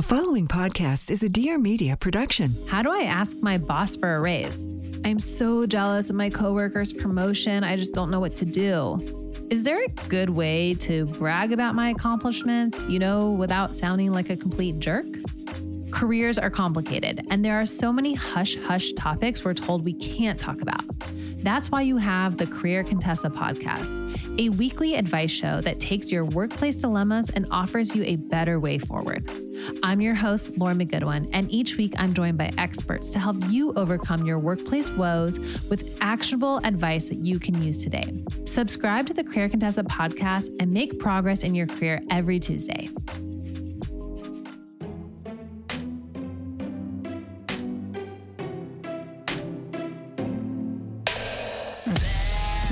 The following podcast is a Dear Media production. How do I ask my boss for a raise? I'm so jealous of my coworker's promotion. I just don't know what to do. Is there a good way to brag about my accomplishments, you know, without sounding like a complete jerk? Careers are complicated, and there are so many hush hush topics we're told we can't talk about. That's why you have the Career Contessa podcast, a weekly advice show that takes your workplace dilemmas and offers you a better way forward. I'm your host, Lauren McGoodwin, and each week I'm joined by experts to help you overcome your workplace woes with actionable advice that you can use today. Subscribe to the Career Contessa podcast and make progress in your career every Tuesday.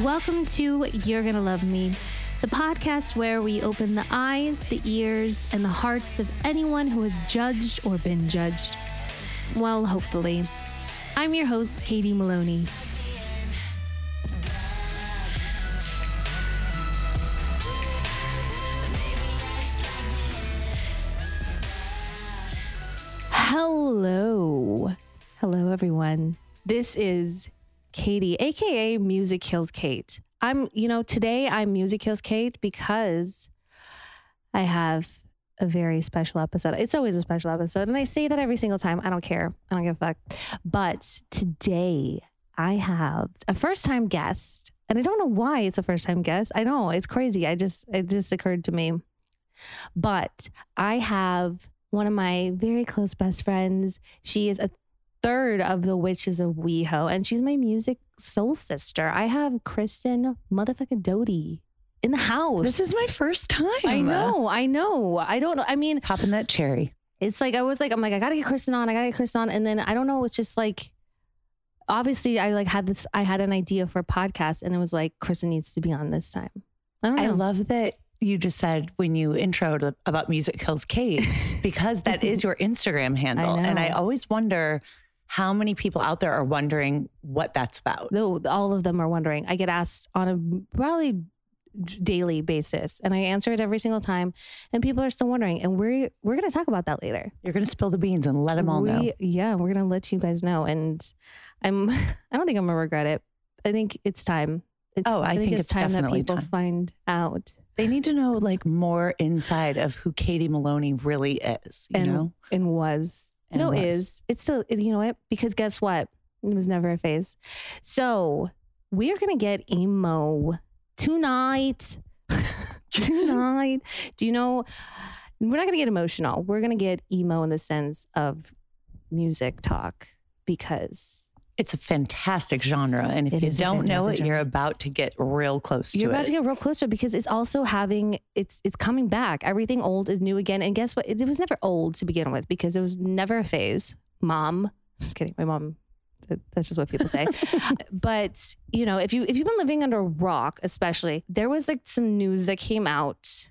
Welcome to You're Gonna Love Me, the podcast where we open the eyes, the ears, and the hearts of anyone who has judged or been judged. Well, hopefully. I'm your host, Katie Maloney. Hello. Hello, everyone. This is Katie, aka Music Kills Kate. I'm, you know, today I'm Music Kills Kate because I have a very special episode. It's always a special episode. And I say that every single time. I don't care. I don't give a fuck. But today I have a first time guest. And I don't know why it's a first time guest. I know it's crazy. I just, it just occurred to me. But I have one of my very close best friends. She is a third of the witches of WeHo, and she's my music soul sister. I have Kristen motherfucking Doute in the house. This is my first time. I know, I know. I don't know. I mean, Popping that cherry. it's like I was like, I'm like, I gotta get Kristen on, I gotta get Kristen on. And then I don't know, it's just like obviously I like had this I had an idea for a podcast and it was like Kristen needs to be on this time. I don't know. I love that you just said when you introed about Music Kills Kate, because that is your Instagram handle. And I always wonder how many people out there are wondering what that's about. Though all of them are wondering. I get asked on a probably daily basis and I answer it every single time and people are still wondering and we're we're going to talk about that later. You're going to spill the beans and let them all we, know. Yeah, we're going to let you guys know and I'm I don't think I'm going to regret it. I think it's time. It's, Oh, I think it's time that people time. find out. They need to know like more inside of who Katie Maloney really is, you and know? and was No was. is. It's still you know what? Because guess what? It was never a phase. So we are gonna get emo tonight. Tonight. Do you know we're not gonna get emotional. We're gonna get emo in the sense of music talk because It's a fantastic genre. And if It you don't know it, you're about to get real close you're to it. You're about to get real closer because it's also having it's it's coming back everything old is new again and guess what it, it was never old to begin with because it was never a phase mom just kidding my mom that- that's just what people say but you know if you if you've been living under a rock especially there was like some news that came out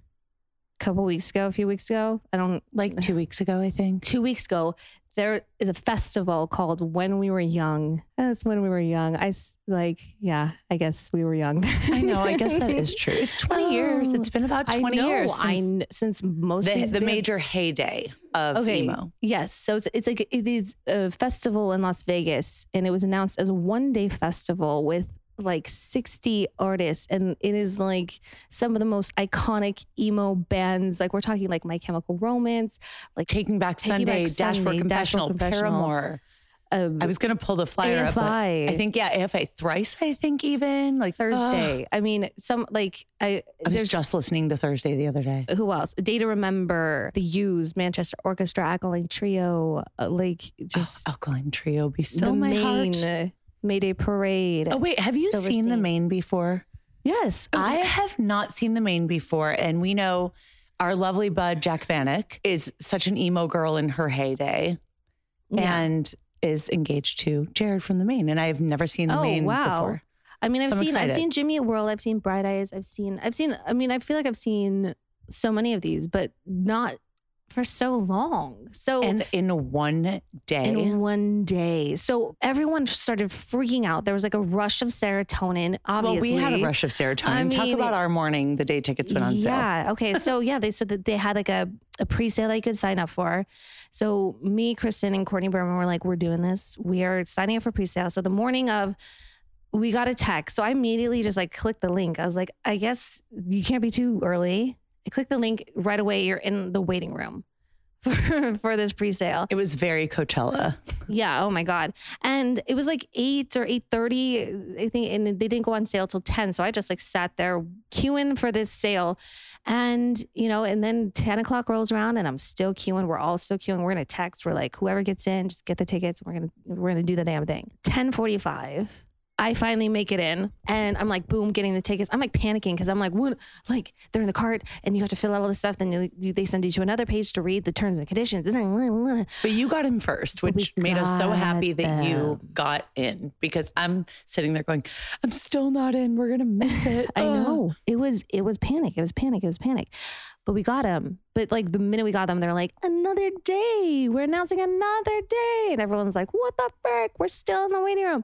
a couple weeks ago a few weeks ago i don't like two weeks ago, I think. two weeks ago there is a festival called when we were young that's when we were young I like yeah i guess we were young I know. I guess that is true. 20 um, years. It's been about 20 I know, years since kn- since most of the, the major heyday of Okay. emo. Yes, so it's it's like it is a festival in Las Vegas, and it was announced as a one day festival with like 60 artists and it is like some of the most iconic emo bands like we're talking like my chemical romance like Taking Back Taking Sunday, Back Dashboard Sunday, Confessional, Dashboard Confessional. Paramore. um, I was to pull the flyer up. but I think, yeah, AFI thrice, I think, even. Like thursday i mean some like i I was just listening to Thursday the other day. who else? Day to Remember, The Used, Manchester Orchestra, Alkaline Trio, uh, like just Oh, Alkaline Trio, be still my main heart. Uh, Mayday Parade. Oh, wait, have you seen the Maine before? yes, I have not seen the Maine before. And we know our lovely bud, Jac Vanek, is such an emo girl in her heyday. Yeah. and is engaged to Jared from the Maine, and I have never seen the Oh, Maine wow. before. I mean, I've So seen I've seen Jimmy Eat World, I've seen Bright Eyes, I've seen I've seen. I mean, I feel like I've seen so many of these, but not for so long. So And in one day, in one day. So everyone started freaking out. There was like a rush of serotonin. Obviously, well, we had a rush of serotonin. I Talk about our morning. The day tickets went on sale. Yeah. Okay. So yeah, they said that they had like a, a pre-sale that you could sign up for. So me, Kristen, and Courtney Berman were like, we're doing this. We are signing up for pre-sale. So the morning of we got a text. So I immediately just like clicked the link. I was like, I guess you can't be too early. I clicked the link right away. You're in the waiting room for, for this pre-sale. It was very Coachella. Yeah. Oh my God. And it was like eight or eight thirty, I think, and they didn't go on sale till ten. So I just like sat there queuing for this sale, and you know, and then ten o'clock rolls around, and I'm still queuing. We're all still queuing. We're gonna text. We're like, whoever gets in, just get the tickets. We're gonna we're gonna do the damn thing. Ten forty five. I finally make it in and I'm like, boom, getting the tickets. I'm like panicking because I'm like, what? Like they're in the cart and you have to fill out all this stuff. Then you, you, they send you to another page to read the terms and conditions. But you got in first, We which made us so happy that you got in because I'm sitting there going, I'm still not in. We're going to miss it. I know it was it was panic. It was panic. It was panic. But we got them. But like the minute we got them, they're like another day. We're announcing another day, and everyone's like, "What the frick? We're still in the waiting room."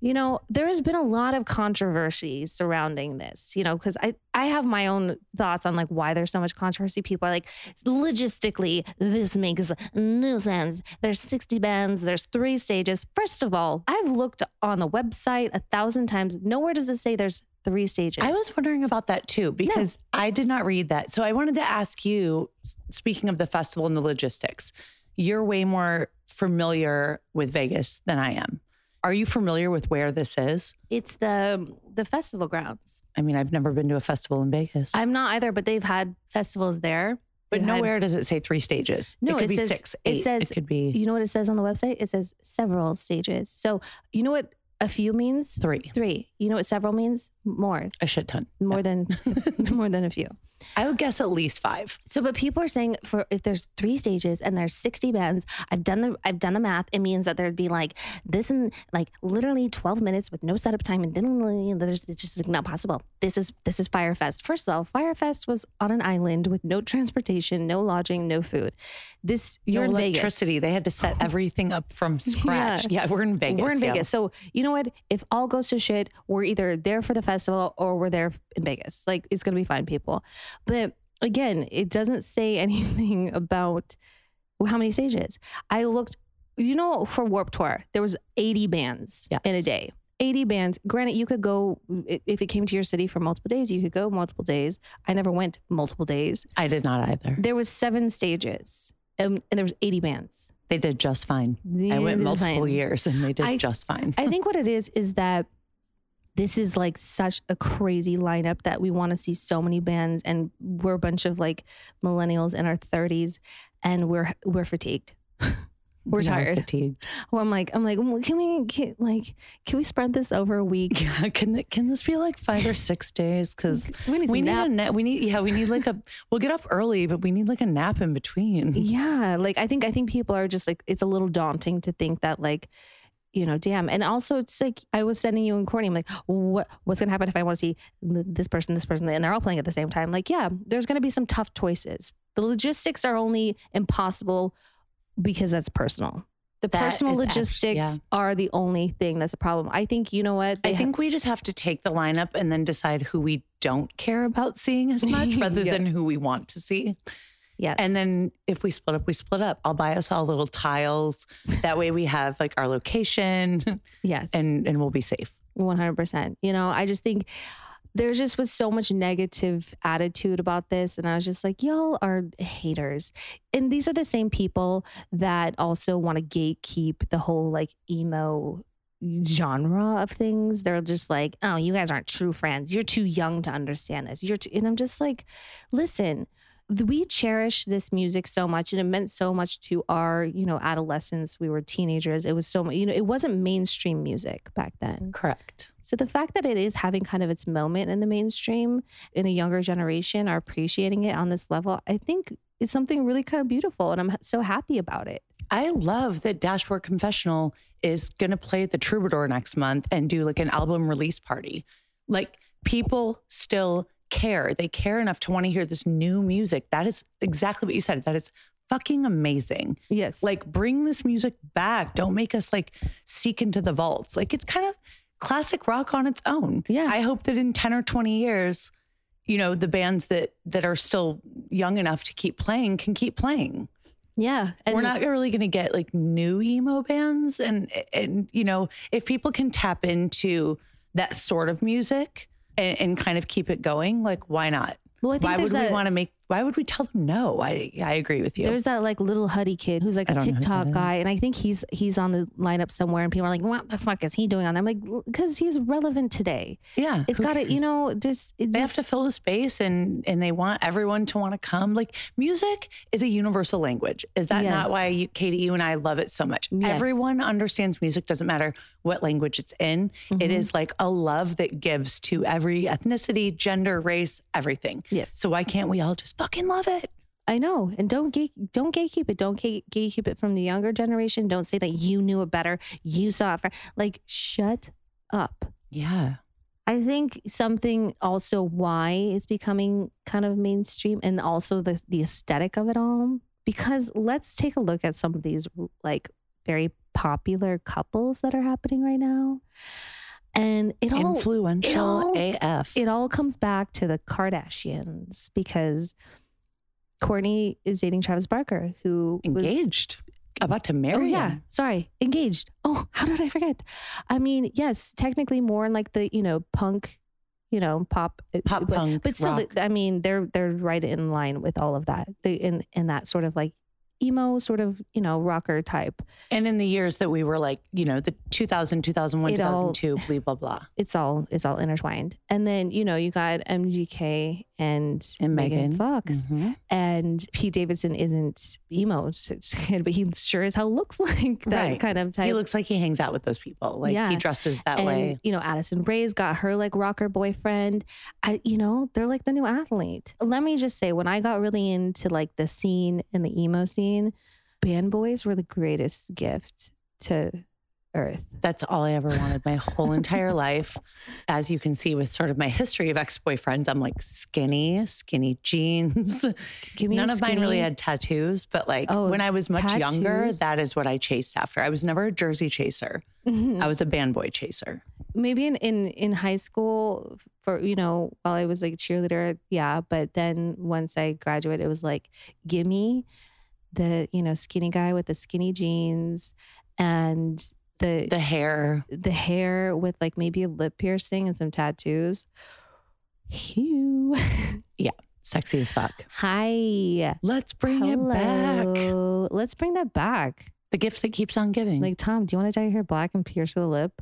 You know, there has been a lot of controversy surrounding this. You know, because I I have my own thoughts on like why there's so much controversy. People are like, logistically, this makes no sense. There's 60 bands. There's three stages. First of all, I've looked on the website a thousand times. Nowhere does it say there's three stages. I was wondering about that too because I did not read that. So I wanted to ask you, speaking of the festival and the logistics, you're way more familiar with Vegas than I am. Are you familiar with where this is? It's the um, the festival grounds. I mean, I've never been to a festival in Vegas. I'm not either, but they've had festivals there. but They've had- nowhere does it say three stages. No, it could it be says- six, it says- it could be You know what it says on the website? It says several stages. So you know what a few means? three, Three. You know what several means? More. a shit ton. More Yeah. than more than a few. I would guess at least five. So, but people are saying for if there's three stages and there's 60 bands, I've done the I've done the math. It means that there'd be like this and like literally 12 minutes with no setup time and then there's it's just not possible. This is this is Fyre Fest. First of all, Fyre Fest was on an island with no transportation, no lodging, no food. This you're no in electricity. They had to set everything up from scratch. Yeah, we're in Vegas. Vegas. We're in yeah. Vegas. So you know what? If all goes to shit, we're either there for the festival or we're there in Vegas. Like it's gonna be fine, people. But again, it doesn't say anything about how many stages. I looked, you know, for Warp Tour, there was 80 bands in a day. 80 bands. Granted, you could go if it came to your city for multiple days, you could go multiple days. I never went multiple days. I did not either. There was seven stages. Um, and there was 80 bands. They did just fine. I went multiple fine. years and they did I- just fine. I think what it is is that this is like such a crazy lineup that we want to see so many bands and we're a bunch of like millennials in our 30s and we're we're fatigued. we're We are tired. Fatigued. Well, I'm like I'm like can we can, like can we spread this over a week? Yeah. Can can this be like five or six days? Because We need we need a nap. We need yeah. We need like a. We'll get up early, but we need like a nap in between. Yeah, like I think I think people are just like it's a little daunting to think that like you know, damn. And also, it's like I was sending you and Courtney. I'm like, what what's gonna happen if I want to see this person, this person, and they're all playing at the same time? Like, yeah, there's gonna be some tough choices. The logistics are only impossible because that's personal. The That personal logistics yeah. are the only thing that's a problem. I think you know what I They ha- think we just have to take the lineup and then decide who we don't care about seeing as much rather Yeah. than who we want to see. Yes, And then if we split up, we split up. I'll buy us all little tiles. That way we have like our location yes, and and we'll be safe. 100%. You know, I just think there just was so much negative attitude about this. And I was just like, y'all are haters. And these are the same people that also want to gatekeep the whole like emo genre of things. They're just like, oh, you guys aren't true friends. You're too young to understand this. You're too, and I'm just like, listen, we cherish this music so much and it meant so much to our, you know, adolescence. We were teenagers. It was so you know, it wasn't mainstream music back then. Correct. So the fact that it is having kind of its moment in the mainstream in a younger generation are appreciating it on this level, I think is something really kind of beautiful. And I'm so happy about it. I love that Dashboard Confessional is going to play the Troubadour next month and do like an album release party. Like people still care. They care enough to want to hear this new music. That is exactly what you said. That is fucking amazing. Yes. Like bring this music back. Don't make us like seek into the vaults. Like it's kind of classic rock on its own. Yeah. I hope that in 10 or 20 years, you know, the bands that that are still young enough to keep playing can keep playing. yeah. And We're not really going to get like new emo bands and and you know, if people can tap into that sort of music and, and kind of keep it going, like why not? Well, I think Why would there's we want to make why would we tell them no? I I agree with you. There's that like Lil Huddy kid who's like I a TikTok guy, and I think he's he's on the lineup somewhere, and people are like, "What the fuck is he doing on there?" I'm like, "Because he's relevant today. yeah. it's got to, you know, just it they just have to fill the space and and they want everyone to want to come like music is a universal language is that Yes. not why you, katie you and i love it so much Yes. everyone understands music doesn't matter what language it's in It Mhm. is like a love that gives to every ethnicity gender race everything yes, so why can't we all just fucking love it I know. And don't gate, don't gatekeep it. Don't gate, gatekeep it from the younger generation. Don't say that you knew it better. You saw it. Like, shut up. yeah I think something also why it's becoming kind of mainstream and also the the aesthetic of it all. Because let's take a look at some of these like very popular couples that are happening right now. And it all influential it af it all comes back to the Kardashians because Kourtney is dating Travis Barker, who was engaged about to marry. Oh yeah, him sorry, engaged. Oh, how did I forget? I mean, yes, technically more in like the you know punk, you know pop, uh, pop but, punk but still, rock. I mean, they're they're right in line with all of that. They in in that sort of like emo sort of you know rocker type. and in the years that we were like you know the 2000 2001 It all- 2002 blah blah blah It's all it's all intertwined. And then you know you got MGK and, And Megan Megan. Fox. Mhm. And Pete Davidson isn't emo, but he sure as hell looks like that Right. kind of type. He looks like he hangs out with those people. Like Yeah. he dresses that and way. you know Addison Rae's got her like rocker boyfriend. I, you know, they're like the new athlete. Let me just say, when I got really into like the scene and the emo scene, band boys were the greatest gift to Earth. That's all I ever wanted my whole entire life. As you can see with sort of my history of ex-boyfriends, I'm like skinny, skinny jeans. None of mine really had tattoos, but like Oh, when I was much younger, that is what I chased after. I was never a jersey chaser. Mhm. I was a band boy chaser. maybe in, in in high school for you know while I was like a cheerleader, yeah. But then once I graduated, it was like, give me the you know skinny guy with the skinny jeans and the The hair. the hair with like maybe a lip piercing and some tattoos. Hugh. Yeah sexy as fuck. Hi. Let's bring it back. Let's bring that back. The gift that keeps on giving. Like Tom, do you want to dye your hair black and pierce the lip?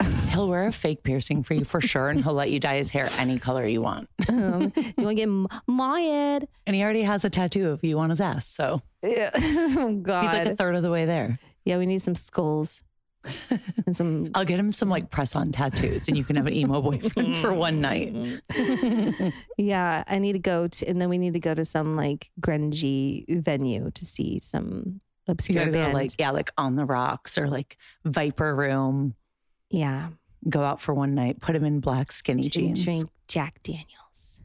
he'll wear a fake piercing for you for sure, and he'll let you dye his hair any color you want. Um, you want to get m- mired? And he already has a tattoo of you on his ass. So Yeah. oh God. he's like a third of the way there. yeah, we need some skulls and some. I'll get him some like press on tattoos and you can have an emo boyfriend for one mm. night. yeah, I need to go to, and then we need to go to some like grungy venue to see some You obscure go band. like, yeah, like on the rocks or like Viper Room. yeah, Go out for one night, put him in black skinny to jeans. drink Jack Daniels.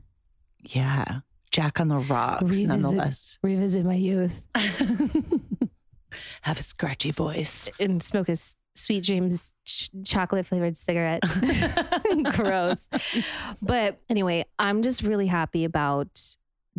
Yeah. Jack on the rocks, Revisit- nonetheless. Revisit my youth have a scratchy voice. and smoke a sweet dreams ch- chocolate flavored cigarette. Gross. But anyway, I'm just really happy about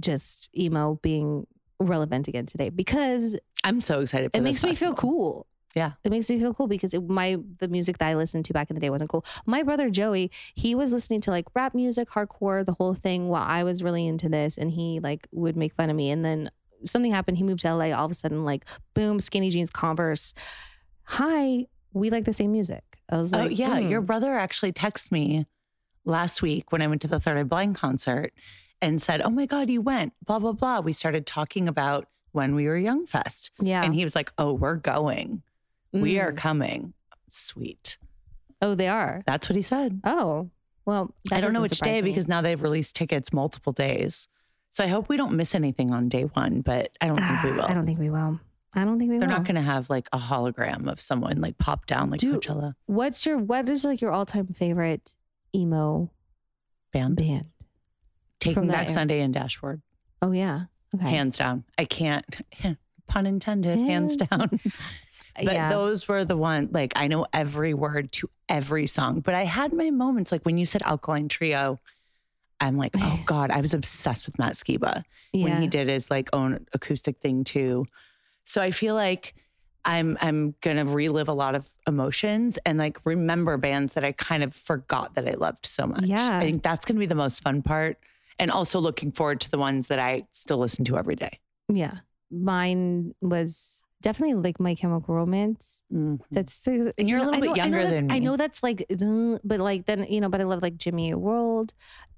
just emo being relevant again today because I'm so excited for it makes me feel cool. Yeah. It makes me feel cool because it, my the music that I listened to back in the day wasn't cool. My brother Joey, he was listening to like rap music, hardcore, the whole thing while I was really into this and he like would make fun of me and then something happened, he moved to LA all of a sudden like boom, skinny jeans, Converse. Hi, we like the same music. I was Oh, like, yeah. mm. Your brother actually texted me last week when I went to the Third Eye Blind concert and said, Oh my God, you went, blah, blah, blah. We started talking about when we were Young Fest. yeah. And he was like, Oh, we're going. We are Mm. coming. Sweet. Oh, they are. That's what he said. Oh, well, I don't know which day me. because now they've released tickets multiple days. So I hope we don't miss anything on day one, but I don't think we will. I don't think we will. I don't think we will. They're will. not going to have like a hologram of someone like pop down like Do- Coachella What's your what is like your all time favorite emo band. band? Taking From that Back. Sunday and Dashboard, Oh yeah. Okay. hands down. I can't, pun intended, hands Hands down. But yeah. those were the one, like, I know every word to every song. But I had my moments, like when you said Alkaline Trio, I'm like, oh God, I was obsessed with Matt Skiba when he did his like own acoustic thing too. So I feel like I'm I'm gonna relive a lot of emotions and like remember bands that I kind of forgot that I loved so much. Yeah. I think that's gonna be the most fun part. And also looking forward to the ones that I still listen to every day. yeah. Mine was definitely like My Chemical Romance. That's the, And you're a you know, little I bit know- I know younger that's- than I know that's like, uh, but like then you know, but I love like Jimmy World,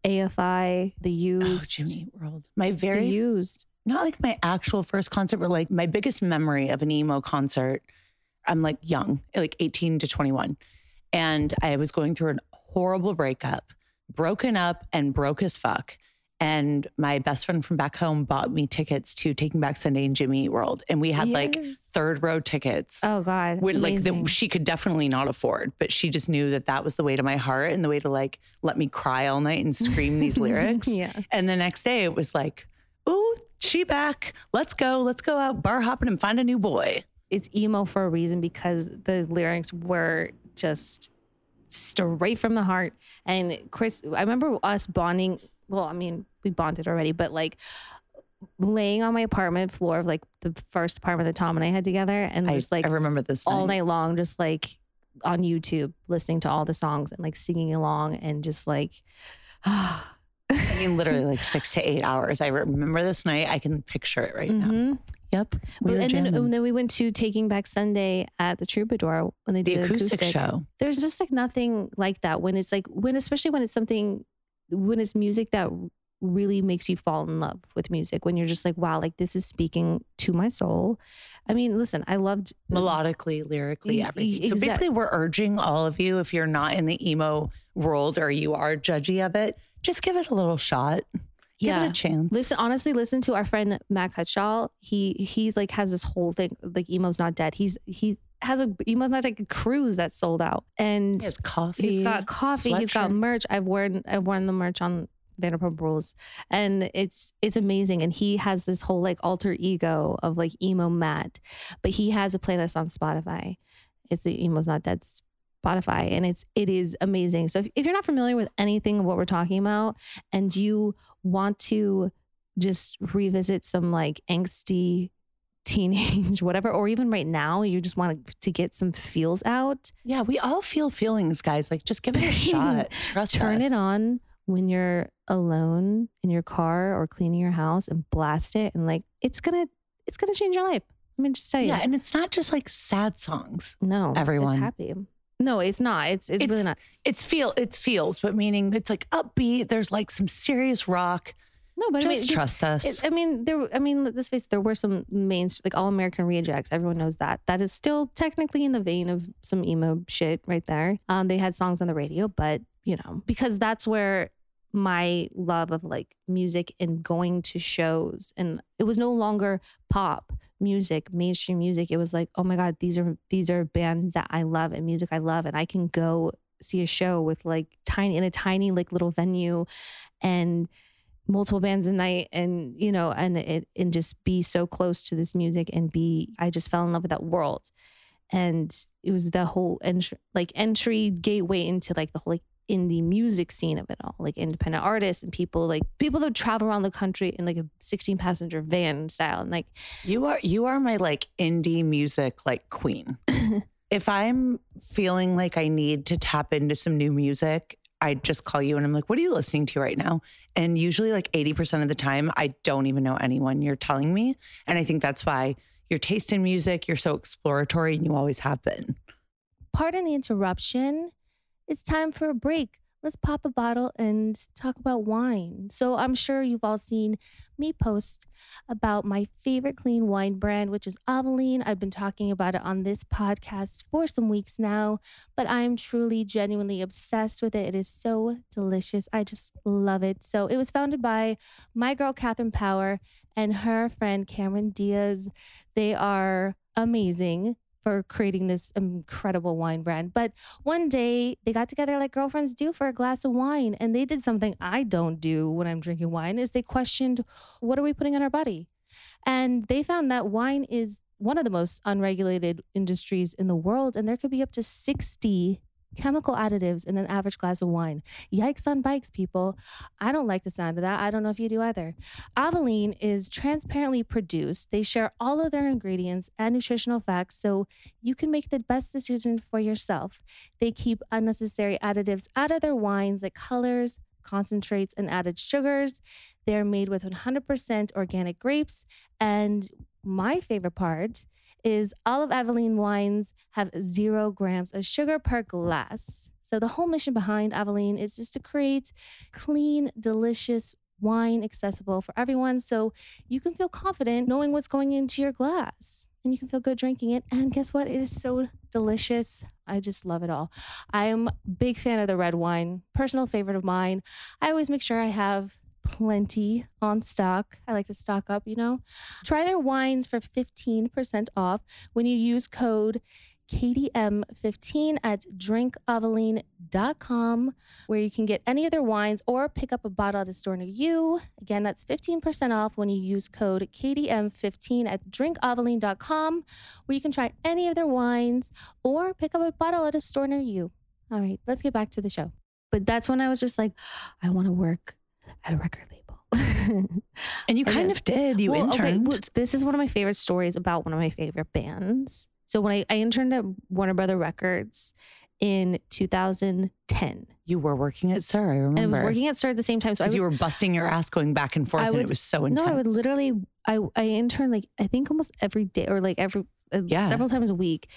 AFI, The Oh, Used, Jimmy World. My The very Used. not like my actual first concert, but like my biggest memory of an emo concert. I'm like young, like 18 to 21. And I was going through a horrible breakup, broken up and broke as fuck. And my best friend from back home bought me tickets to Taking Back Sunday and Jimmy Eat World. And we had like third row tickets. Oh God, With like that she could definitely not afford, but she just knew that that was the way to my heart and the way to like let me cry all night and scream these lyrics. yeah, And the next day it was like, ooh, she back. Let's go. Let's go out bar hopping and find a new boy. it's emo for a reason because the lyrics were just straight from the heart. And Chris, I remember us bonding. Well, I mean, we bonded already, but like laying on my apartment floor of like the first apartment that Tom and I had together, and I, just like I remember this all night. night long, just like on YouTube, listening to all the songs and like singing along, and just like. I mean, literally like six to eight hours. I remember this night. I can picture it right now. Mhm. Yep. We and then, and then we went to Taking Back Sunday at the Troubadour when they did the did acoustic, show. there's just like nothing like that when it's like when especially when it's something when it's music that really makes you fall in love with music when you're just like wow like this is speaking to my soul i mean listen i loved uh, Melodically, lyrically, everything. So basically, we're urging all of you, if you're not in the emo world or you are judgy of it, just give it a little shot. Give Yeah. it a chance. listen honestly listen to our friend matt Cutshall. he he's like has this whole thing like emo's not dead he's he has a emo's not like a cruise that's sold out and He coffee. He's got coffee. He's got merch. I've worn I've worn the merch on Vanderpump Rules, and it's it's amazing. And he has this whole like alter ego of like emo Matt, but he has a playlist on Spotify. It's the Emo's Not Dead Spotify, and it's it is amazing. So if, if you're not familiar with anything of what we're talking about, and you want to just revisit some like angsty teenage whatever or even right now you just want to get some feels out Yeah, we all feel feelings, guys. Like, just give it a shot. Trust turn us. it on when you're alone in your car or cleaning your house and blast it and like it's gonna it's gonna change your life i mean just tell you Yeah, and it's not just like sad songs. no everyone. it's happy no it's not it's it's, really It's- not It's feel it feels, but meaning it's like upbeat. There's like some serious rock. No but just I mean, trust us. it- I mean, there. I mean, let's face it. There were some main, like All American Rejects. Everyone knows that. That is still technically in the vein of some emo shit right there. Um, they had songs on the radio, but you know, because that's where my love of like music and going to shows, and it was no longer pop music, mainstream music. It was like, oh my god, these are these are bands that I love and music I love, and I can go see a show with like tiny in a tiny like little venue, and multiple bands a night and you know and it and just be so close to this music and be i just fell in love with that world and it was the whole entry like entry gateway into like the whole like indie music scene of it all like independent artists and people like people that travel around the country in like a 16 passenger van style and like You are you are my like indie music like queen. if I'm feeling like I need to tap into some new music, I just call you and I'm like, "What are you listening to right now?" And usually like 80% of the time, I don't even know anyone you're telling me, and I think that's why your taste in music, you're so exploratory and you always have been. pardon the interruption. It's time for a break. Let's pop a bottle and talk about wine. So, I'm sure you've all seen me post about my favorite clean wine brand, which is Avaline. I've been talking about it on this podcast for some weeks now, but I'm truly, genuinely obsessed with it. It is so delicious. I just love it. So, it was founded by my girl, Katherine Power, and her friend, Cameron Diaz. They are amazing for creating this incredible wine brand. But one day they got together like girlfriends do for a glass of wine and they did something I don't do when I'm drinking wine is they questioned what are we putting in our body? And they found that wine is one of the most unregulated industries in the world and there could be up to 60 chemical additives in an average glass of wine. Yikes on bikes, people. I don't like the sound of that. I don't know if you do either. Avaline is transparently produced. They share all of their ingredients and nutritional facts so you can make the best decision for yourself. They keep unnecessary additives out of their wines like colors, concentrates, and added sugars. They're made with 100% organic grapes. And my favorite part is all of Avaline wines have zero grams of sugar per glass. So the whole mission behind Avaline is just to create clean, delicious wine accessible for everyone. So you can feel confident knowing what's going into your glass and you can feel good drinking it. And guess what? It is so delicious. I just love it all. I am a big fan of the red wine. Personal favorite of mine. I always make sure i have plenty on stock. I like to stock up, you know. Try their wines for 15% off when you use code KDM15 at drinkavaline.com, where you can get any of their wines or pick up a bottle at a store near you. Again, that's 15% off when you use code KDM15 at drinkavaline.com, where you can try any of their wines or pick up a bottle at a store near you. All right, let's get back to the show. But that's when I was just like, I want to work at a record label. And you kind did. of did. You Well, interned. well, this is one of my favorite stories about one of my favorite bands. So when I, I interned at Warner Brother Records in 2010, you were working at Sire, I and I remember. was working at Sire at the same time. So I would, you were busting your ass going back and forth, I and it was so intense. no. I would literally I I interned like I think almost every day or like every Yeah. several times a week,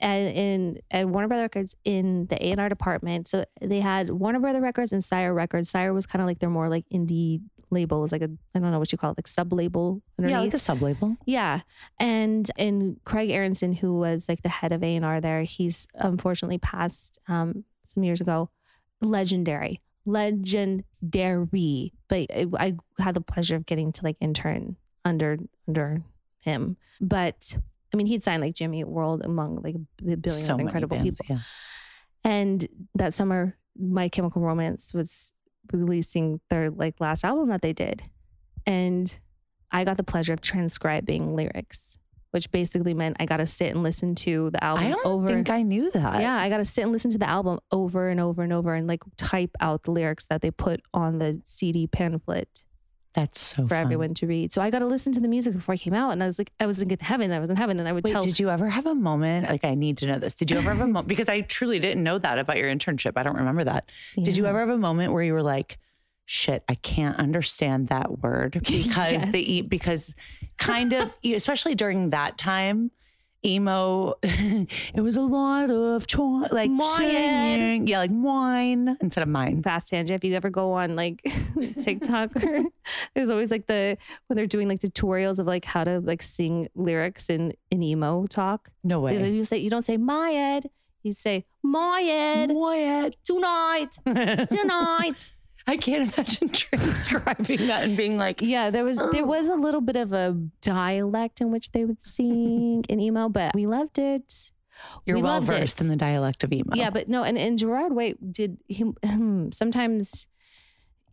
and in at Warner Brother Records in the A and R department. So they had Warner Brother Records and Sire Records. Sire was kind of like their more like indie label labels, like a I don't know what you call it, like sub label underneath. yeah, like a sub label. Yeah. And and Craig Aaronson, who was like the head of A&R there, he's unfortunately passed um, some years ago. Legendary. Legendary. But I, I had the pleasure of getting to like intern under under him. But I mean, he'd signed like Jimmy World among like a billion so many incredible bands, people. Yeah. And that summer, My Chemical Romance was releasing their like last album that they did. And I got the pleasure of transcribing lyrics, which basically meant I got to sit and listen to the album I don't over. think I knew that. yeah, I got to sit and listen to the album over and over and over and like type out the lyrics that they put on the CD pamphlet That's so for fun. everyone to read. So I got to listen to the music before I came out. And I was like, I was in heaven. I was in heaven. And I would Wait, tell. did you ever have a moment? Like, I need to know this. Did you ever have a moment? Because I truly didn't know that about your internship. I don't remember that. Did you ever have a moment where you were like, shit, I can't understand that word because Yes. they eat, because kind of, especially during that time, emo, it was a lot of tw- like Wine. Yeah, like wine instead of mine. fast tangent. If you ever go on like TikTok, or, there's always like the when they're doing like tutorials of like how to like sing lyrics in in emo talk. No way. you say you don't say my Ed, you say my Ed Wyatt. tonight, tonight. I can't imagine transcribing that and being like, yeah, there was there Oh. was a little bit of a dialect in which they would sing in emo, but we loved it. you're We well versed it. in the dialect of emo. Yeah, but no, and, and Gerard Way did him sometimes,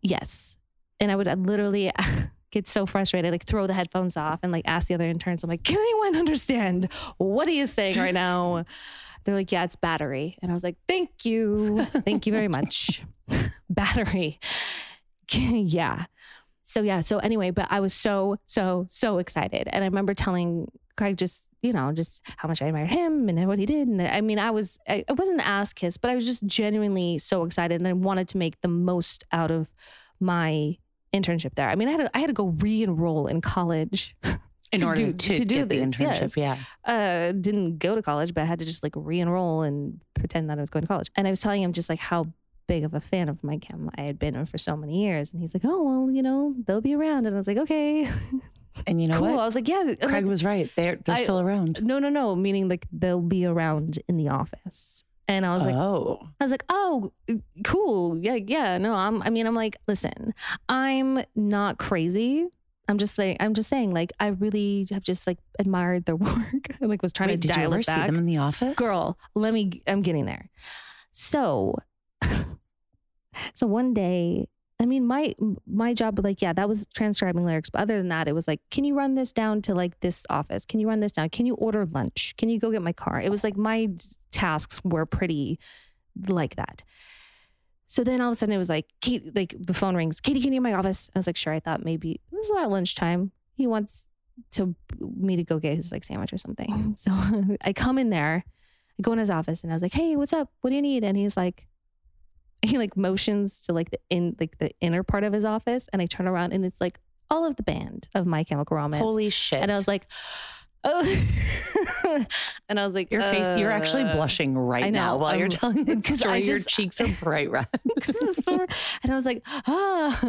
yes. And I would literally get so frustrated, like throw the headphones off and like ask the other interns, I'm like, can anyone understand what are you saying right now? They're like, yeah, it's battery. And I was like, thank you. Thank you very much. battery. yeah. So yeah. So anyway, but I was so, so, so excited. And I remember telling Craig just, you know, just how much I admired him and what he did. And I mean, I was, I, wasn't an ass kiss, but I was just genuinely so excited and I wanted to make the most out of my internship there. I mean, I had to, I had to go re-enroll in college. in to order do- to, to do the internship. yes. Yeah. uh didn't go to college but I had to just like re-enroll and pretend that I was going to college. And I was telling him just like how big of a fan of my chem I had been in for so many years. And he's like, Oh well, you know, they'll be around. And I was like, Okay, And you know cool. I was like, Yeah. Craig was right. They're they're I- still around. no, no, no. Meaning like they'll be around in the office. And I was like, oh, I was like, oh, cool. Yeah, yeah. No, I'm, I mean, I'm like, listen, I'm not crazy I'm just saying. I'm just saying. Like I really have just like admired their work. I like was trying Wait, to did you dial ever it see them in the office? Girl, let me. I'm getting there. So, so one day, I mean, my my job, like, yeah, that was transcribing lyrics. But other than that, it was like, can you run this down to like this office? Can you run this down? Can you order lunch? Can you go get my car? It was like my tasks were pretty like that. So then all of a sudden it was like, Kate, like the phone rings. Katie, can you in my office? I was like, sure. I thought maybe it was about lunchtime. He wants to me to go get his like sandwich or something. So I come in there, I go in his office and I was like, hey, what's up? What do you need? And he's like, he like motions to like the in like the inner part of his office. And I turn around and it's like all of the band of My Chemical Romance. Holy shit. and I was like, oh. and I was like, your face, you're actually uh, blushing right now while you're I'm- telling the story. your just- cheeks are bright red. This is so- and I was like, ah,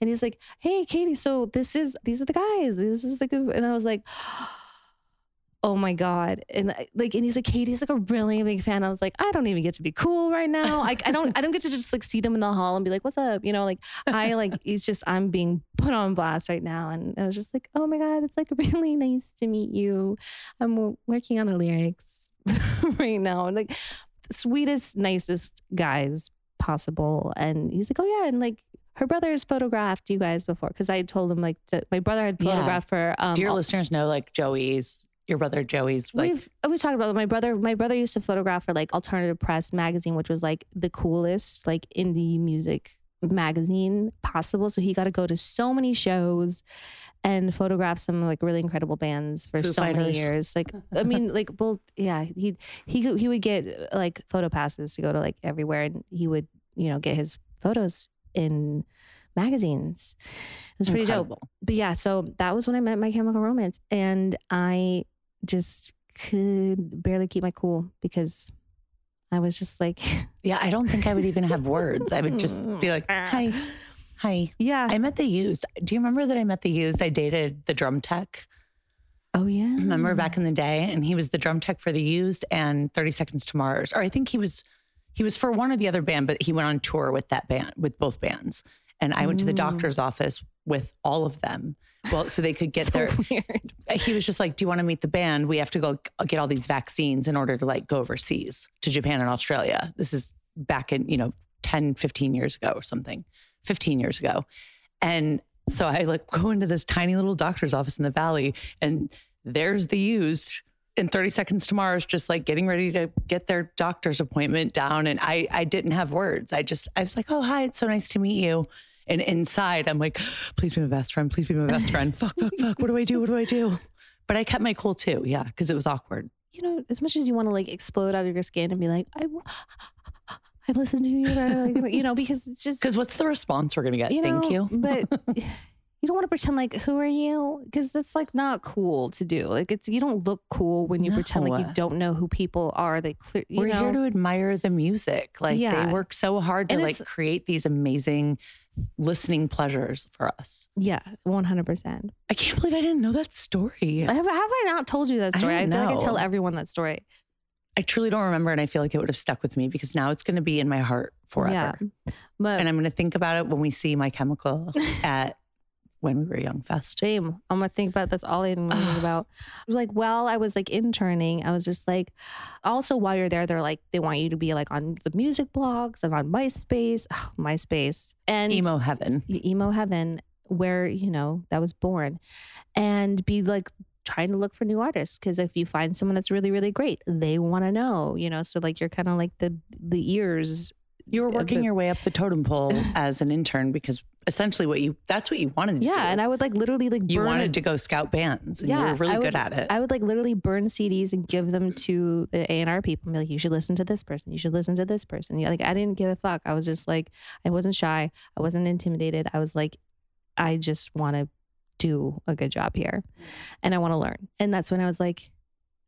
and he's like, hey, Katie, so this is these are the guys. This is the, a-" and I was like, oh my god, and like, and he's like, Katie's like a really big fan. I was like, I don't even get to be cool right now. Like, I don't, I don't get to just like see them in the hall and be like, what's up, you know? Like, I like, it's just I'm being put on blast right now, and I was just like, oh my god, it's like really nice to meet you. I'm working on the lyrics right now, and like, sweetest, nicest guys possible. And he's like, oh yeah, and like her brother has photographed you guys before because I told him like that my brother had Yeah. photographed for. Um, Do your all- listeners know like Joey's, your brother Joey's like We've we talked about it. my brother. My brother used to photograph for like Alternative Press magazine, which was like the coolest like indie music magazine possible. So he got to go to so many shows and photograph some like really incredible bands for Foo so many years. Like I mean, like well, yeah, he he could- he would get uh, like photo passes to go to like everywhere, and he would you know get his photos in magazines. It was pretty dope but yeah, so that was when I met My Chemical Romance, and I just could barely keep my cool because I was just like, Yeah, I don't think I would even have words. I would just be like, hi, hi. yeah, I met the used. Do you remember that I met the used? I dated the drum tech. oh yeah, Remember back in the day, and he was the drum tech for the used and Thirty Seconds to Mars, or I think he was he was for one or the other band, but he went on tour with that band with both bands. And I went to the Mm. doctor's office with all of them. Well, so they could get so their. weird. Uh, he was just like, "Do you want to meet the band? We have to go uh, get all these vaccines in order to like go overseas to Japan and Australia." This is back in you know 10, 15 years ago or something, fifteen years ago, and so I like go into this tiny little doctor's office in the valley, and there's the used in 30 seconds to Mars, just like getting ready to get their doctor's appointment down. And I, I didn't have words. I just, I was like, oh, hi, it's so nice to meet you. And inside, I'm like, please be my best friend. Please be my best friend. fuck, fuck, fuck. What do I do? What do I do? But I kept my cool too. Yeah. Cause it was awkward. You know, as much as you want to like explode out of your skin and be like, I, I've listened to you, like, you know, because it's just Cause what's the response we're going to get? you know, Thank you. but you don't want to pretend like who are you because that's like not cool to do. Like it's you don't look cool when you pretend like you don't know who people are. They clear. You We're know, here to admire the music. Like Yeah. they work so hard to And like create these amazing listening pleasures for us. yeah, one hundred percent. I can't believe I didn't know that story. Have, have I not told you that story? I, don't feel like I tell everyone that story. I truly don't remember. And I feel like it would have stuck with me because now it's going to be in my heart forever. Yeah. But And I'm going to think about it when we see my chemical at when we were young fest. Same. I'm gonna think about that's all I'm thinking about. Like while I was like interning, I was just like, also while you're there, they're like they want you to be like on the music blogs and on MySpace, MySpace and Emo heaven. emo heaven, where you know that was born, and be like trying to look for new artists because if you find someone that's really really great, they want to know, you know. So like you're kind of like the the ears. You were working the- your way up the totem pole as an intern because essentially what you that's what you wanted to yeah, and I would like literally like you burn wanted to go scout bands and you were really I good at it. I would like literally burn CDs and give them to the A and R people and be like, "You should listen to this person. You should listen to this person." Yeah, like I didn't give a fuck. I was just like, I wasn't shy. I wasn't intimidated. I was like, I just want to do a good job here, and I want to learn. And that's when I was like,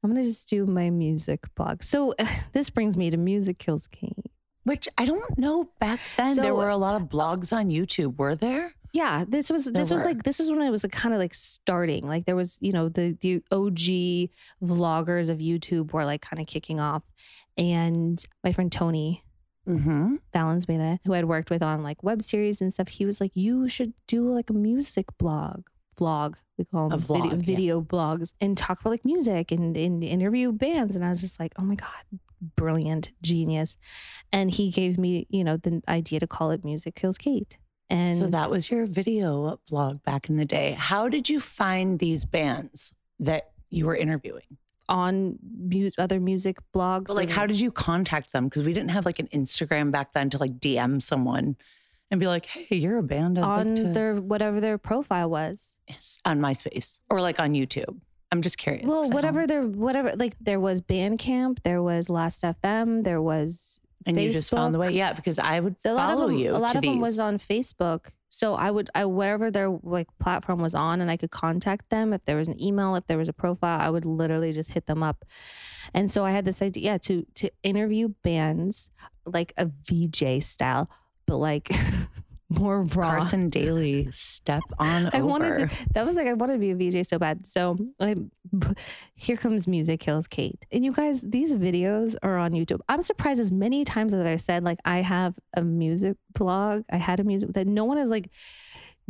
I'm gonna just do my music blog. So this brings me to Music Kills King. Which I don't know back then there were a lot of blogs on YouTube, were there? Yeah, this was this was like this was when it was kind of like starting. Like there was, you know, the the OG vloggers of YouTube were like kind of kicking off. And my friend Tony Mm-hmm. Valenzuela, who I'd worked with on like web series and stuff, he was like, You should do like a music blog vlog. We call them A vlog, video, yeah. video blogs and talk about like music and, and interview bands. And I was just like, oh my God, brilliant, genius. And he gave me, you know, the idea to call it Music Kills Kate. And so that was your video blog back in the day. How did you find these bands that you were interviewing? on mu- other music blogs. But like, how did you contact them? Because we didn't have like an Instagram back then to like DM someone and be like, "Hey, you're a band I'd on like to-" their whatever their profile was. Yes, on MySpace or like on YouTube." I'm just curious. Well, whatever don't- whatever like there was Bandcamp, there was Last FM, there was and you just found the way. Yeah, because I would a lot of follow them, you. a lot of them was on Facebook. So I would I wherever their like platform was on and I could contact them if there was an email, if there was a profile, I would literally just hit them up. And so I had this idea yeah, to to interview bands like a VJ style, but like more raw. Carson Daly. Step on I over. wanted to. That was like I wanted to be a VJ so bad. So I, here comes music kills Kate. And you guys, these videos are on YouTube. I'm surprised as many times as I said like I have a music blog. I had a music that no one is like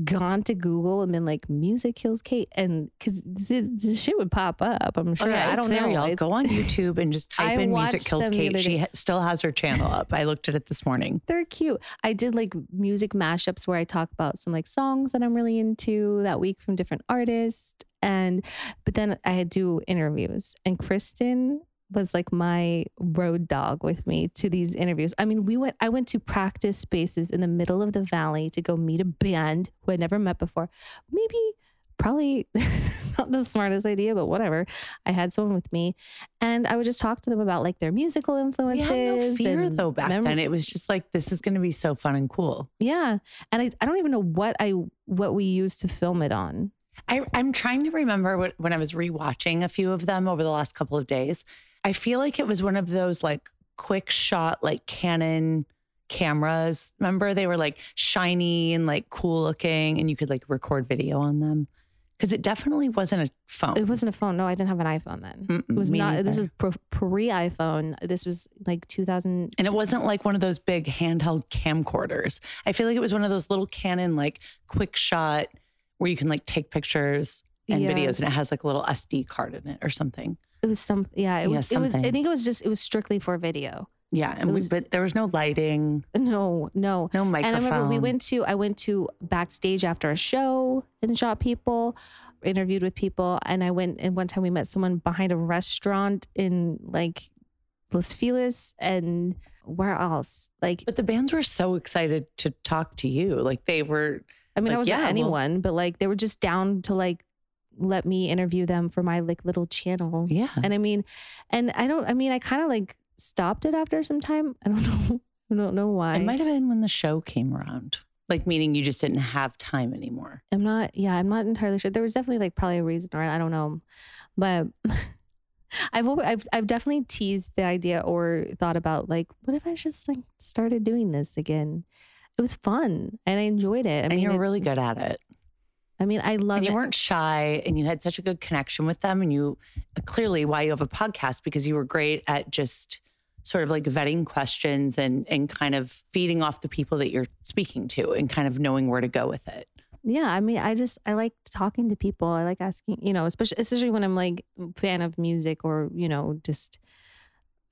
gone to Google and been like music kills Kate and because this, this shit would pop up. I'm Oh sure. yeah, I don't know. y'all. It's- Go on YouTube and just type I in "Music Kills Kate." She ha- still has her channel up. I looked at it this morning. They're cute. I did like music mashups where I talk about some like songs that I'm really into that week from different artists. And but then I do interviews. And Kristen was like my road dog with me to these interviews. I mean, we went I went to practice spaces in the middle of the valley to go meet a band who I'd never met before. Maybe probably not the smartest idea, but whatever. I had someone with me and I would just talk to them about like their musical influences. no fear and though back mem- then. It was just like this is going to be so fun and cool. yeah. And I, I don't even know what I what we used to film it on. I, I'm trying to remember what, when I was rewatching a few of them over the last couple of days. I feel like it was one of those like quick shot, like Canon cameras. Remember, they were like shiny and like cool looking, and you could like record video on them. Because it definitely wasn't a phone. It wasn't a phone. No, I didn't have an iPhone then. Mm-mm, It was not. This was pre iPhone. This was like 2000. And it wasn't like one of those big handheld camcorders. I feel like it was one of those little Canon, like quick shot where you can like take pictures and Yeah. videos and it has like a little SD card in it or something. It was some. Yeah. It Yeah, was. it was. I think it was just. It was strictly for video. Yeah. And It we, was- but there was no lighting, No. No. no And microphone. I remember we went to. I went to backstage after a show and shot people, interviewed with people, and I went. And one time we met someone behind a restaurant in like Los Feliz and where else? Like But the bands were so excited to talk to you. Like they were, I mean, I Like, was yeah, not well- anyone, but like they were just down to like let me interview them for my like little channel. yeah. And I mean, and I don't, I mean, I kind of like stopped it after some time. I don't know. I don't know why. It might have been when the show came around, like meaning you just didn't have time anymore. I'm not, yeah, I'm not entirely sure. There was definitely like probably a reason or I don't know. But I've, I've, I've definitely teased the idea or thought about like, what if I just like started doing this again? It was fun and I enjoyed it. I and mean, you're really good at it. I mean, I love and you it. weren't shy and you had such a good connection with them and you clearly why you have a podcast because you were great at just sort of like vetting questions and and kind of feeding off the people that you're speaking to and kind of knowing where to go with it yeah i mean i just i like talking to people i like asking you know especially especially when i'm like a fan of music or you know just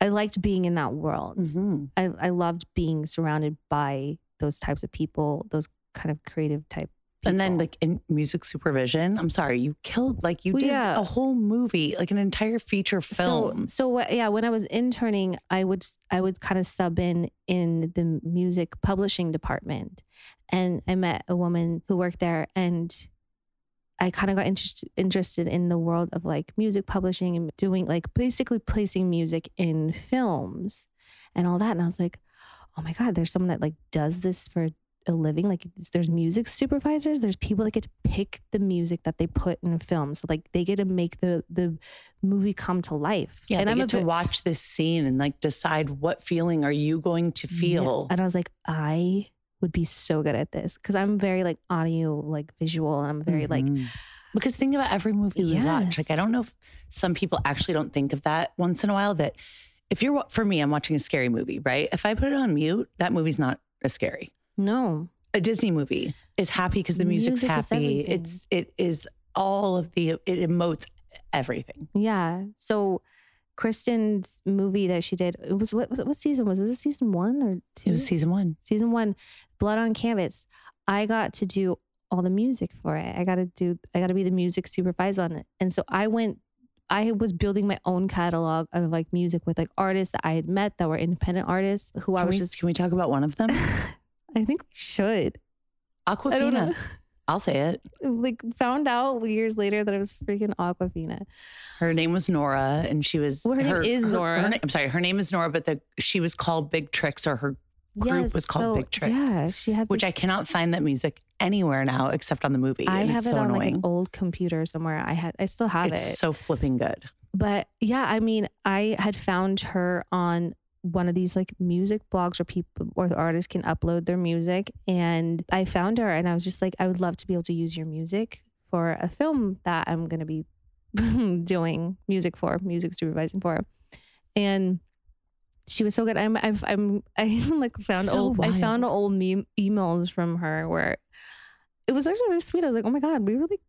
i liked being in that world Mm-hmm. I, I loved being surrounded by those types of people those kind of creative type and then like in music supervision i'm sorry you killed like you Well, did yeah. a whole movie like an entire feature film. So, so yeah, when I was interning, I would I would kind of sub in in the music publishing department, and I met a woman who worked there, and I kind of got interested interested in the world of like music publishing and doing like basically placing music in films and all that, and I was like, oh my god, there's someone that like does this for a living like there's music supervisors there's people that get to pick the music that they put in a film so like they get to make the the movie come to life yeah and i'm get to bit- watch this scene and like decide what feeling are you going to Yeah. feel and i was like i would be so good at this because i'm very like audio like visual and i'm very like Mhm. because think about every movie we watch. Like I don't know if some people actually don't think of that once in a while. That if you're for me, I'm watching a scary movie, right? If I put it on mute, that movie's not as scary. No a Disney movie is happy because the music's Music happy. It's it is all of the it emotes everything. Yeah. So Kristen's movie that she did, it was what what season was it? Was it season one or two? It was season one. season one, Blood on Canvas. I got to do all the music for it. I got to do. I got to be the music supervisor on it. And so I went. I was building my own catalog of like music with like artists that I had met that were independent artists who I was we, just. can we talk about one of them? I think we should. Awkwafina. I'll say it. Like found out years later that it was freaking Awkwafina. Her name was Nora, and she was. Well, her name is Nora. na- I'm sorry, her name is Nora, but the she was called Big Tricks, or her group was called so- Big Tricks, Yeah, she had. which I cannot find that music anywhere now except on the movie. I and have it's it so on annoying. like an old computer somewhere. I had. I still have it's it. so flipping good. but yeah, I mean, I had found her on one of these like music blogs where people or artists can upload their music. And I found her and I was just like, I would love to be able to use your music for a film that I'm going to be doing music for, music supervising for. And she was so good. I'm, I've, I'm, I even like found So old, I found old meme, emails from her where it was actually really sweet. I was like, oh my God, we really,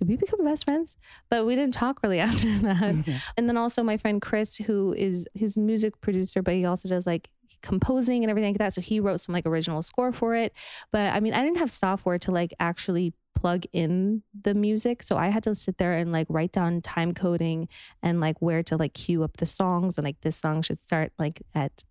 did we become best friends? But we didn't talk really after that. Mm-hmm. And then also my friend Chris, who is his music producer, but he also does like composing and everything like that. So he wrote some like original score for it. But I mean, I didn't have software to like actually plug in the music. So I had to sit there and like write down time coding and like where to like cue up the songs and like this song should start like at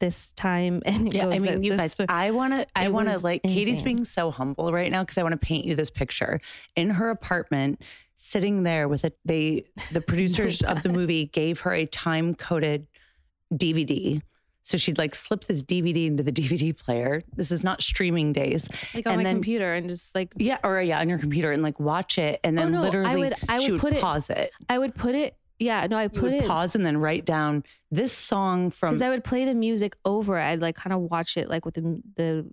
this time. And it Yeah, I mean, you guys, I want to, I want to like, Katie's being so humble right now because I want to paint you this picture in her apartment, sitting there with it. They, the producers oh of the movie gave her a time coded DVD. So she'd like slip this DVD into the DVD player. This is not streaming days. like on and my then- computer and just like Yeah, or yeah, on your computer and like watch it, and Oh, then no, I literally would- I she would would put it- pause it. I would put it. Yeah, no, I put it pause and then write down this song from. because I would play the music over. it. I'd like kind of watch it like with the the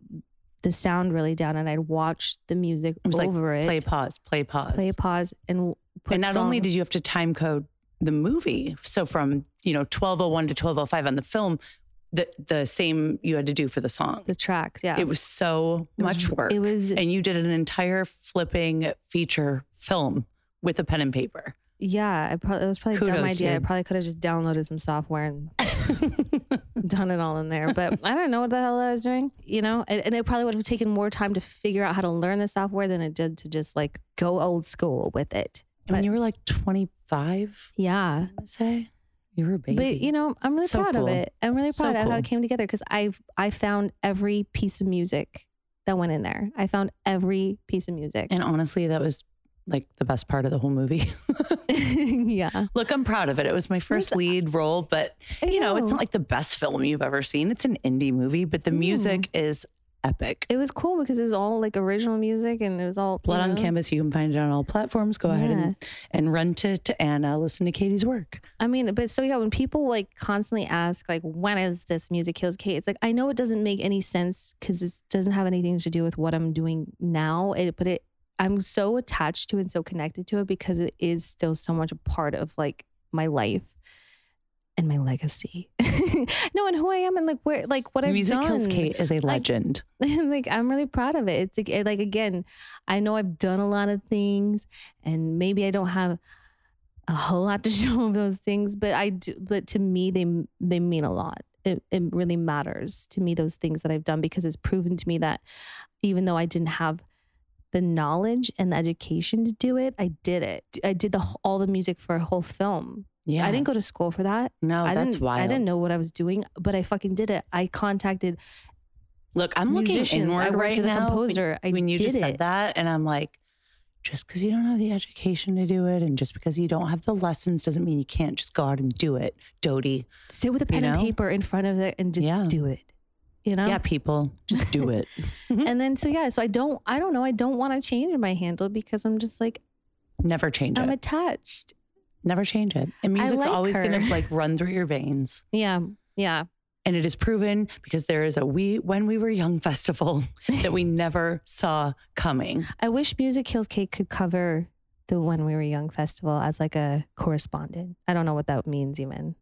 the sound really down, and I'd watch the music It was like over it. play pause, play pause, play pause, and put and not only did you have to time code the movie, so from you know twelve oh one to twelve oh five on the film, the the same you had to do for the song. the tracks, yeah, It was so It was- much work, It was and you did an entire flipping feature film with a pen and paper. Yeah. I probably it was probably a dumb Kudos, idea. I probably could have just downloaded some software and done it all in there. But I don't know what the hell I was doing, you know. And, and it probably would have taken more time to figure out how to learn the software than it did to just like go old school with it. I But- you were like twenty five. Yeah. I say you were a baby. But you know, I'm really So proud cool. of it. I'm really So proud of how it came together because I've I found every piece of music that went in there. I found every piece of music. And honestly, that was like the best part of the whole movie. yeah, Look, I'm proud of it. It was my first lead role, but you know, it's not like the best film you've ever seen. It's an indie movie, but the No. music is epic. it was cool because it was all like original music and it was all Blood on. Canvas, you can find it on all platforms. Go ahead and, and run to, to Anna, listen to Katie's work. I mean, but so yeah, when people like constantly ask like, when is this music kills Kate? It's like I know it doesn't make any sense because it doesn't have anything to do with what I'm doing now. It, but it, I'm so attached to and so connected to it because it is still so much a part of like my life and my legacy. no, and who I am and like where, like what I've Music done. Kills Kate is a legend. like I'm really proud of it. It's like, like again, I know I've done a lot of things, and maybe I don't have a whole lot to show of those things, but I do. But to me, they they mean a lot. It it really matters to me those things that I've done because it's proven to me that even though I didn't have the knowledge and the education to do it, I did it. I did the all the music for a whole film. Yeah. I didn't go to school for that. No, I that's wild. I didn't know what I was doing, but I fucking did it. I contacted Look, I'm looking inward I worked right with a now. when- composer. I when you did just it. said that, and I'm like, just because you don't have the education to do it, and just because you don't have the lessons, doesn't mean you can't just go out and do it, Dodie. sit with a pen and know? paper in front of it and just Yeah. do it. You know? Yeah, people, just do it. And then so yeah, so I don't I don't know, I don't want to change my handle because I'm just like Never change I'm it. attached. Never change it. And music's like always going to like run through your veins. Yeah. Yeah. And it is proven because there is a we when we were young festival that we never saw coming. I wish Music Kills Kate could cover the When We Were Young festival as like a correspondent. I don't know what that means even.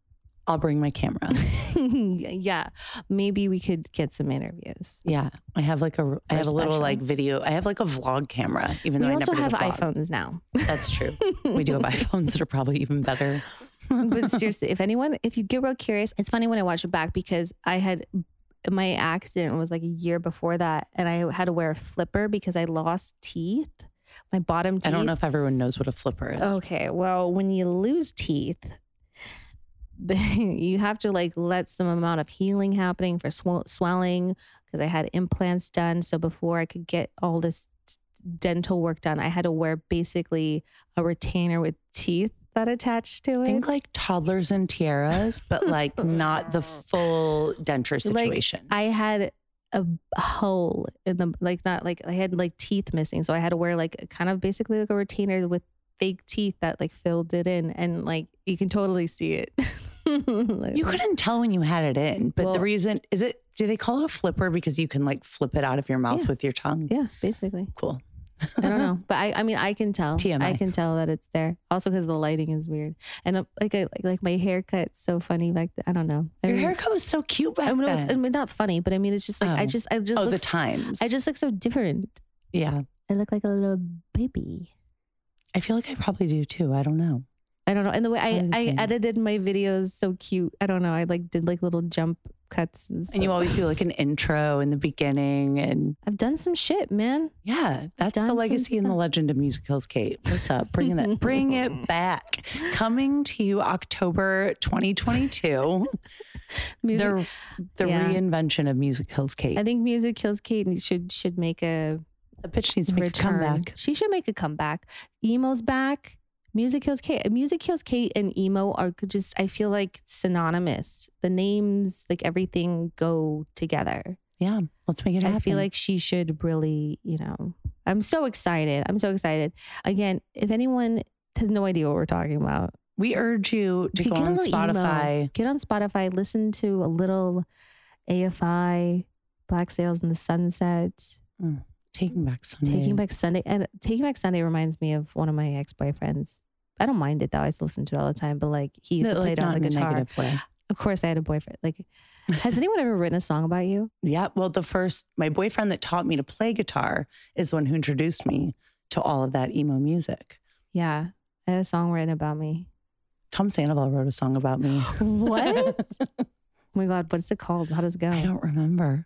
I'll bring my camera. yeah, maybe we could get some interviews. Yeah, I have like a I have a little special. like video. I have like a vlog camera, even We though also I have never did a vlog. iPhones now. That's true. we do have iPhones that are probably even better. but seriously, if anyone, if you get real curious, it's funny when I watch it back because I had my accident was like a year before that, and I had to wear a flipper because I lost teeth, my bottom teeth. I don't know if everyone knows what a flipper is. Okay, well, when you lose teeth, you have to like let some amount of healing happening for sw- swelling because I had implants done. So before I could get all this dental work done, I had to wear basically a retainer with teeth that attached to it. Think like toddlers and tiaras, but like not the full denture Like, situation. I had a hole in the like not like I had like teeth missing, so I had to wear like kind of basically like a retainer with fake teeth that like filled it in, and like you can totally see it. You couldn't tell when you had it in, but the reason is it, do they call it a flipper because you can like flip it out of your mouth Yeah. with your tongue? yeah, basically. Cool. I don't know, but I I mean I can tell. TMI. I can tell that it's there. Also because the lighting is weird, and uh, like I like, like my haircut's so funny back. Then. I don't know. I Your mean, haircut was so cute back I mean, it was, I mean, not funny, but I mean, it's just like I Oh. just I just oh, look, the times. I just look so different. yeah. I look like a little baby. I feel like I probably do too. I don't know. I don't know. And the way I, the I edited my videos so cute. I don't know. I like did like little jump cuts and, And you always do like an intro in the beginning. And I've done some shit, man. yeah, that's the legacy and the legend of Music Kills Kate. What's up? Bringing that, bring it back. Coming to you October 2022. Music. the the yeah. reinvention of Music Kills Kate. I think music kills Kate should should make a a bitch needs to make return. a comeback. She should make a comeback. Emo's back. Music kills Kate. Music kills Kate and emo are just I feel like synonymous. The names, like everything, go together. Yeah, let's make it happen. I feel like she should really, you know, I'm so excited. I'm so excited. Again, if anyone has no idea what we're talking about, we urge you to Get go on little emo. Spotify. get on Spotify, listen to a little AFI, Black Sails in the Sunset, mm, Taking back Sunday. Taking Back Sunday. And Taking Back Sunday reminds me of one of my ex boyfriends. I don't mind it though. I still listen to it all the time, but like he used No, to play like, it on the guitar. Of course, I had a boyfriend. Like, has anyone ever written a song about you? Yeah. Well, the first, my boyfriend that taught me to play guitar is the one who introduced me to all of that emo music. Yeah, I had a song written about me. Tom Sandoval wrote a song about me. What? Oh my God, what's it called? How does it go? I don't remember.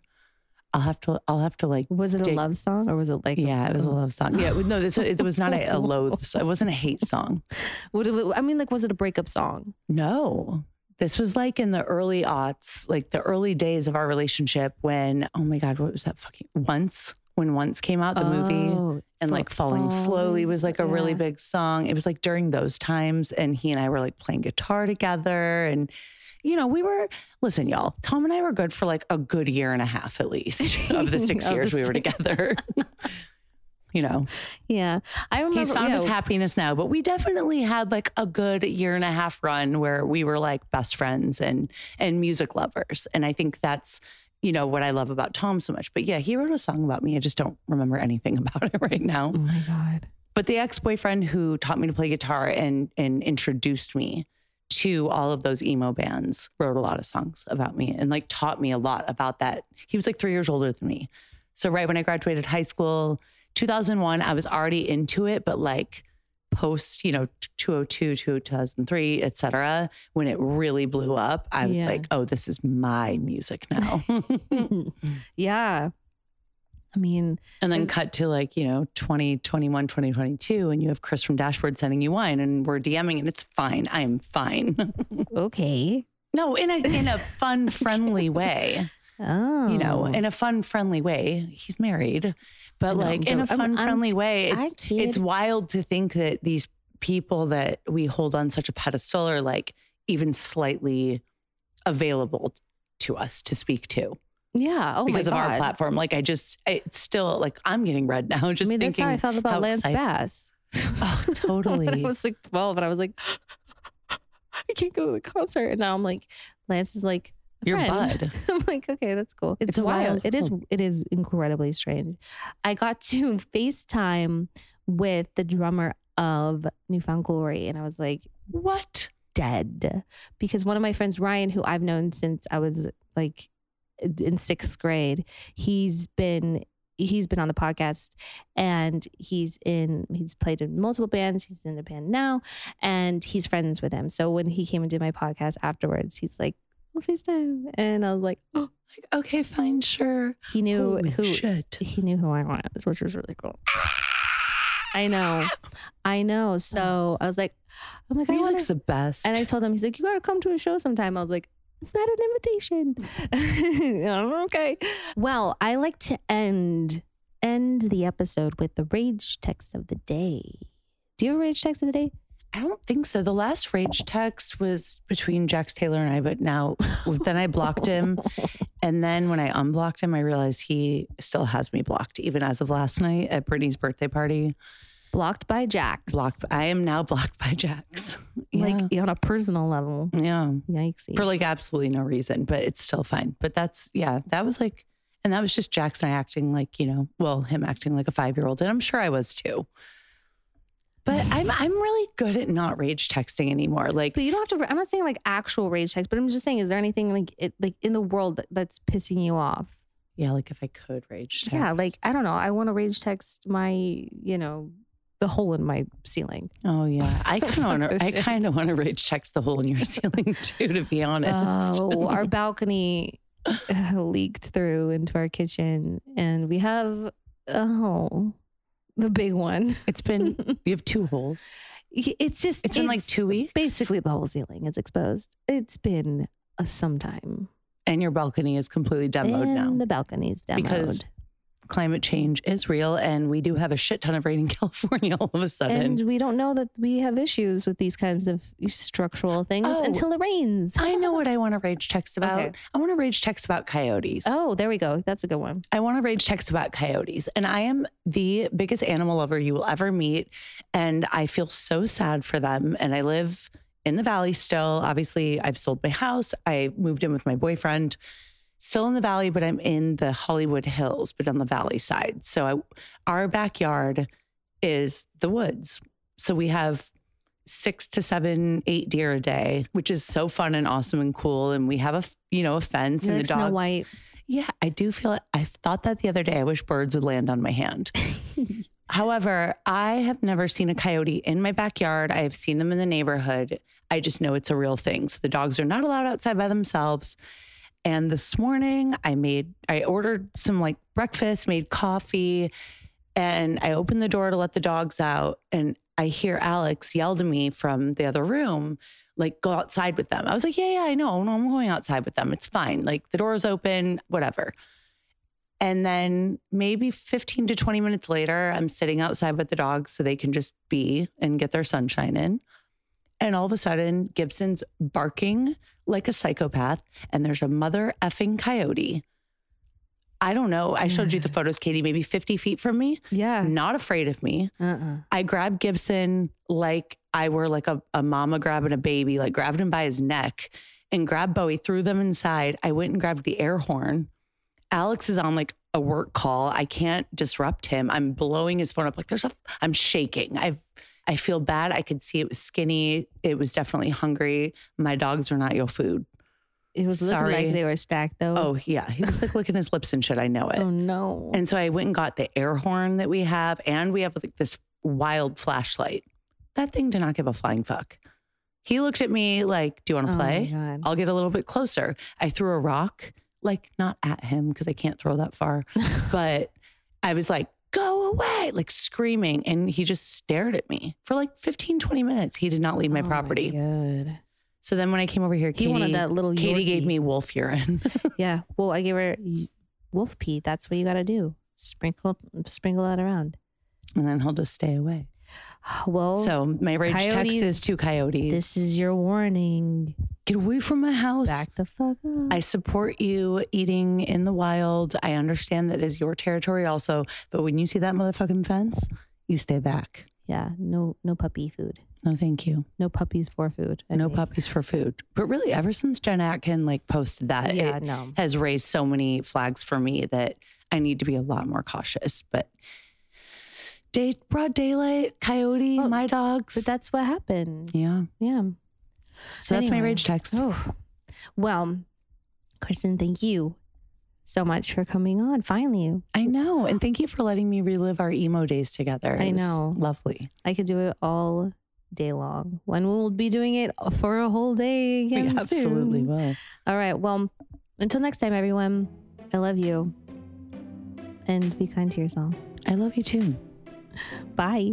I'll have to, I'll have to like, Was it a love song or was it like? yeah, it was a love song. Yeah. No, this, it was not a, a loathe. It wasn't a hate song. What, I mean, like, was it a breakup song? No. This was like in the early aughts, like the early days of our relationship when, oh my God, what was that fucking once? When once came out, the movie. Oh, And like falling slowly was like a really big song. It was like during those times. And he and I were like playing guitar together. And, you know, we were, listen, y'all, Tom and I were good for like a good year and a half at least of the six Of the years we were together. you know, Yeah, I remember. he's found yeah, his happiness now, but we definitely had like a good year and a half run where we were like best friends and and music lovers. And I think that's you know what I love about Tom so much. But yeah, he wrote a song about me. I just don't remember anything about it right now. Oh my god. But the ex-boyfriend who taught me to play guitar and and introduced me to all of those emo bands wrote a lot of songs about me and like taught me a lot about that. He was like 3 years older than me. So right when I graduated high school, 2001, I was already into it, but like post, you know, 202 to 2003, et cetera, when it really blew up, I was Yeah. like, oh, this is my music now. yeah. I mean, and then cut to like, you know, 2021, 2022, and you have Chris from Dashboard sending you wine and we're DMing and it's fine. I am fine. okay. no, in a in a fun, friendly way. Oh, You know, oh. in a fun, friendly way. He's married. But know, like in a fun, I'm- I'm- friendly way. It's it's wild to think that these people that we hold on such a pedestal are like even slightly available to us to speak to yeah. Oh because of god. our platform. Like I just, it's still like I'm getting red now. I Just mean, that's thinking. how I felt about how Lance excited- Bass. Oh, totally. when I was like 12 and I was like, I can't go to the concert. And now I'm like, Lance is like, Your bud. I'm like, okay, that's cool. It's, It's wild. wild It is. It is incredibly strange. I got to FaceTime with the drummer of New Found Glory, and I was like, What? dead because one of my friends, Ryan, who I've known since I was like in sixth grade, he's been he's been on the podcast and he's in he's played in multiple bands. He's in a band now and he's friends with him. So when he came and did my podcast afterwards he's like oh facetime. And i was like oh Like, okay, fine, sure. he knew Holy who shit. he knew who i was which was really cool. I know. I know. So i was like oh i'm like I wanna, Music's the best. and i told him he's like you gotta come to a show sometime. I was like is that an invitation okay well i like to end end the episode with the rage text of the day do you have a rage text of the day I don't think so. The last rage text was between Jax Taylor and I, but now then I blocked him. And then when I unblocked him, I realized he still has me blocked, even as of last night at Brittany's birthday party. Blocked by jax Blocked. I am now blocked by Jax. Yeah. like on a personal level yeah. yikes For like absolutely no reason, but it's still fine. But that's, yeah, that was like, and that was just Jax and I acting like, you know, well, him acting like a five year old. And I'm sure I was too. But I'm I'm really good at not rage texting anymore. Like But you don't have to. I'm not saying like actual rage text, but I'm just saying, is there anything like it like in the world that, that's pissing you off? Yeah, like if I could rage text. Yeah, like I don't know. I want to rage text my, you know, the hole in my ceiling. oh yeah, I kind of want to. this I kind of want to rage text the hole in your ceiling too. To be honest. Oh, our balcony uh, leaked through into our kitchen, and we have a hole, the big one. it's been you have two holes. It's just It's been like two weeks. Basically, the whole ceiling is exposed. It's been a some time. and your balcony is completely demoed and now. the balcony's demoed. Because Climate change is real, and we do have a shit ton of rain in California all of a sudden. and we don't know that we have issues with these kinds of structural things Oh. until it rains. I know what I want to rage text about. Okay. I want to rage text about coyotes. Oh, there we go. That's a good one. I want to rage text about coyotes. And I am the biggest animal lover you will ever meet. And I feel so sad for them. And I live in the valley still. Obviously, I've sold my house. I moved in with my boyfriend. Still in the valley, but I'm in the Hollywood Hills, but on the valley side. So I, our backyard is the woods. So we have six to seven, eight deer a day, which is so fun and awesome and cool. And we have a, you know, a fence You're and like the dogs. Snow White. Yeah, I do feel it. I thought that the other day. I wish birds would land on my hand. However, I have never seen a coyote in my backyard. I have seen them in the neighborhood. I just know it's a real thing. So the dogs are not allowed outside by themselves. And this morning I made, I ordered some like breakfast, made coffee, and I opened the door to let the dogs out. And I hear Alex yell to me from the other room, like, go outside with them. I was like, yeah, yeah, I know. No, I'm going outside with them. It's fine. Like the door's open, whatever. And then maybe 15 to 20 minutes later, I'm sitting outside with the dogs so they can just be and get their sunshine in. And all of a sudden, Gibson's barking like a psychopath, and there's a mother effing coyote. I don't know. I showed you the photos, Katie, maybe 50 feet from me, Yeah. not afraid of me. Uh-uh. I grabbed Gibson like I were like a, a mama grabbing a baby, like grabbed him by his neck and grabbed Bowie, threw them inside. I went and grabbed the air horn. Alex is on like a work call. I can't disrupt him. I'm blowing his phone up like there's a I'm shaking. I've I feel bad. I could see it was skinny. It was definitely hungry. My dogs are not your food. It was looking like they were stacked though. Oh yeah. He was like licking his lips and shit. I know it. Oh no. And so I went and got the air horn that we have, and we have like this wild flashlight. That thing did not give a flying fuck. He looked at me like, Do you want to Oh, play? I'll get a little bit closer. I threw a rock, like not at him because I can't throw that far, but I was like, Go away, like screaming. And he just stared at me for like 15, 20 minutes. He did not leave my Oh, property. God. so then when I came over here, He wanted that little Katie gave Yorkie. me wolf urine. Yeah. Well, I gave her wolf pee. That's what you got to do. Sprinkle, sprinkle that around. and then he'll just stay away. Well, So my rage text is to coyotes. this is your warning. Get away from my house. Back the fuck up. I support you eating in the wild. I understand that is your territory also, but when you see that motherfucking fence, you stay back. yeah. No, no puppy food. No, thank you. No puppies for food. I No think. puppies for food. But really, ever since Jen Atkin like posted that, Yeah. it no. has raised so many flags for me that I need to be a lot more cautious. But day broad daylight, coyote, Oh, my dogs. But that's what happened. yeah. Yeah. So that's my rage text. Oh, well, Kristen, thank you so much for coming on. Finally, I know. And thank you for letting me relive our emo days together. I know. Lovely. I could do it all day long. When we'll be doing it for a whole day We again. absolutely soon. will. All right. Well, until next time, everyone. I love you, and be kind to yourself. I love you too. Bye.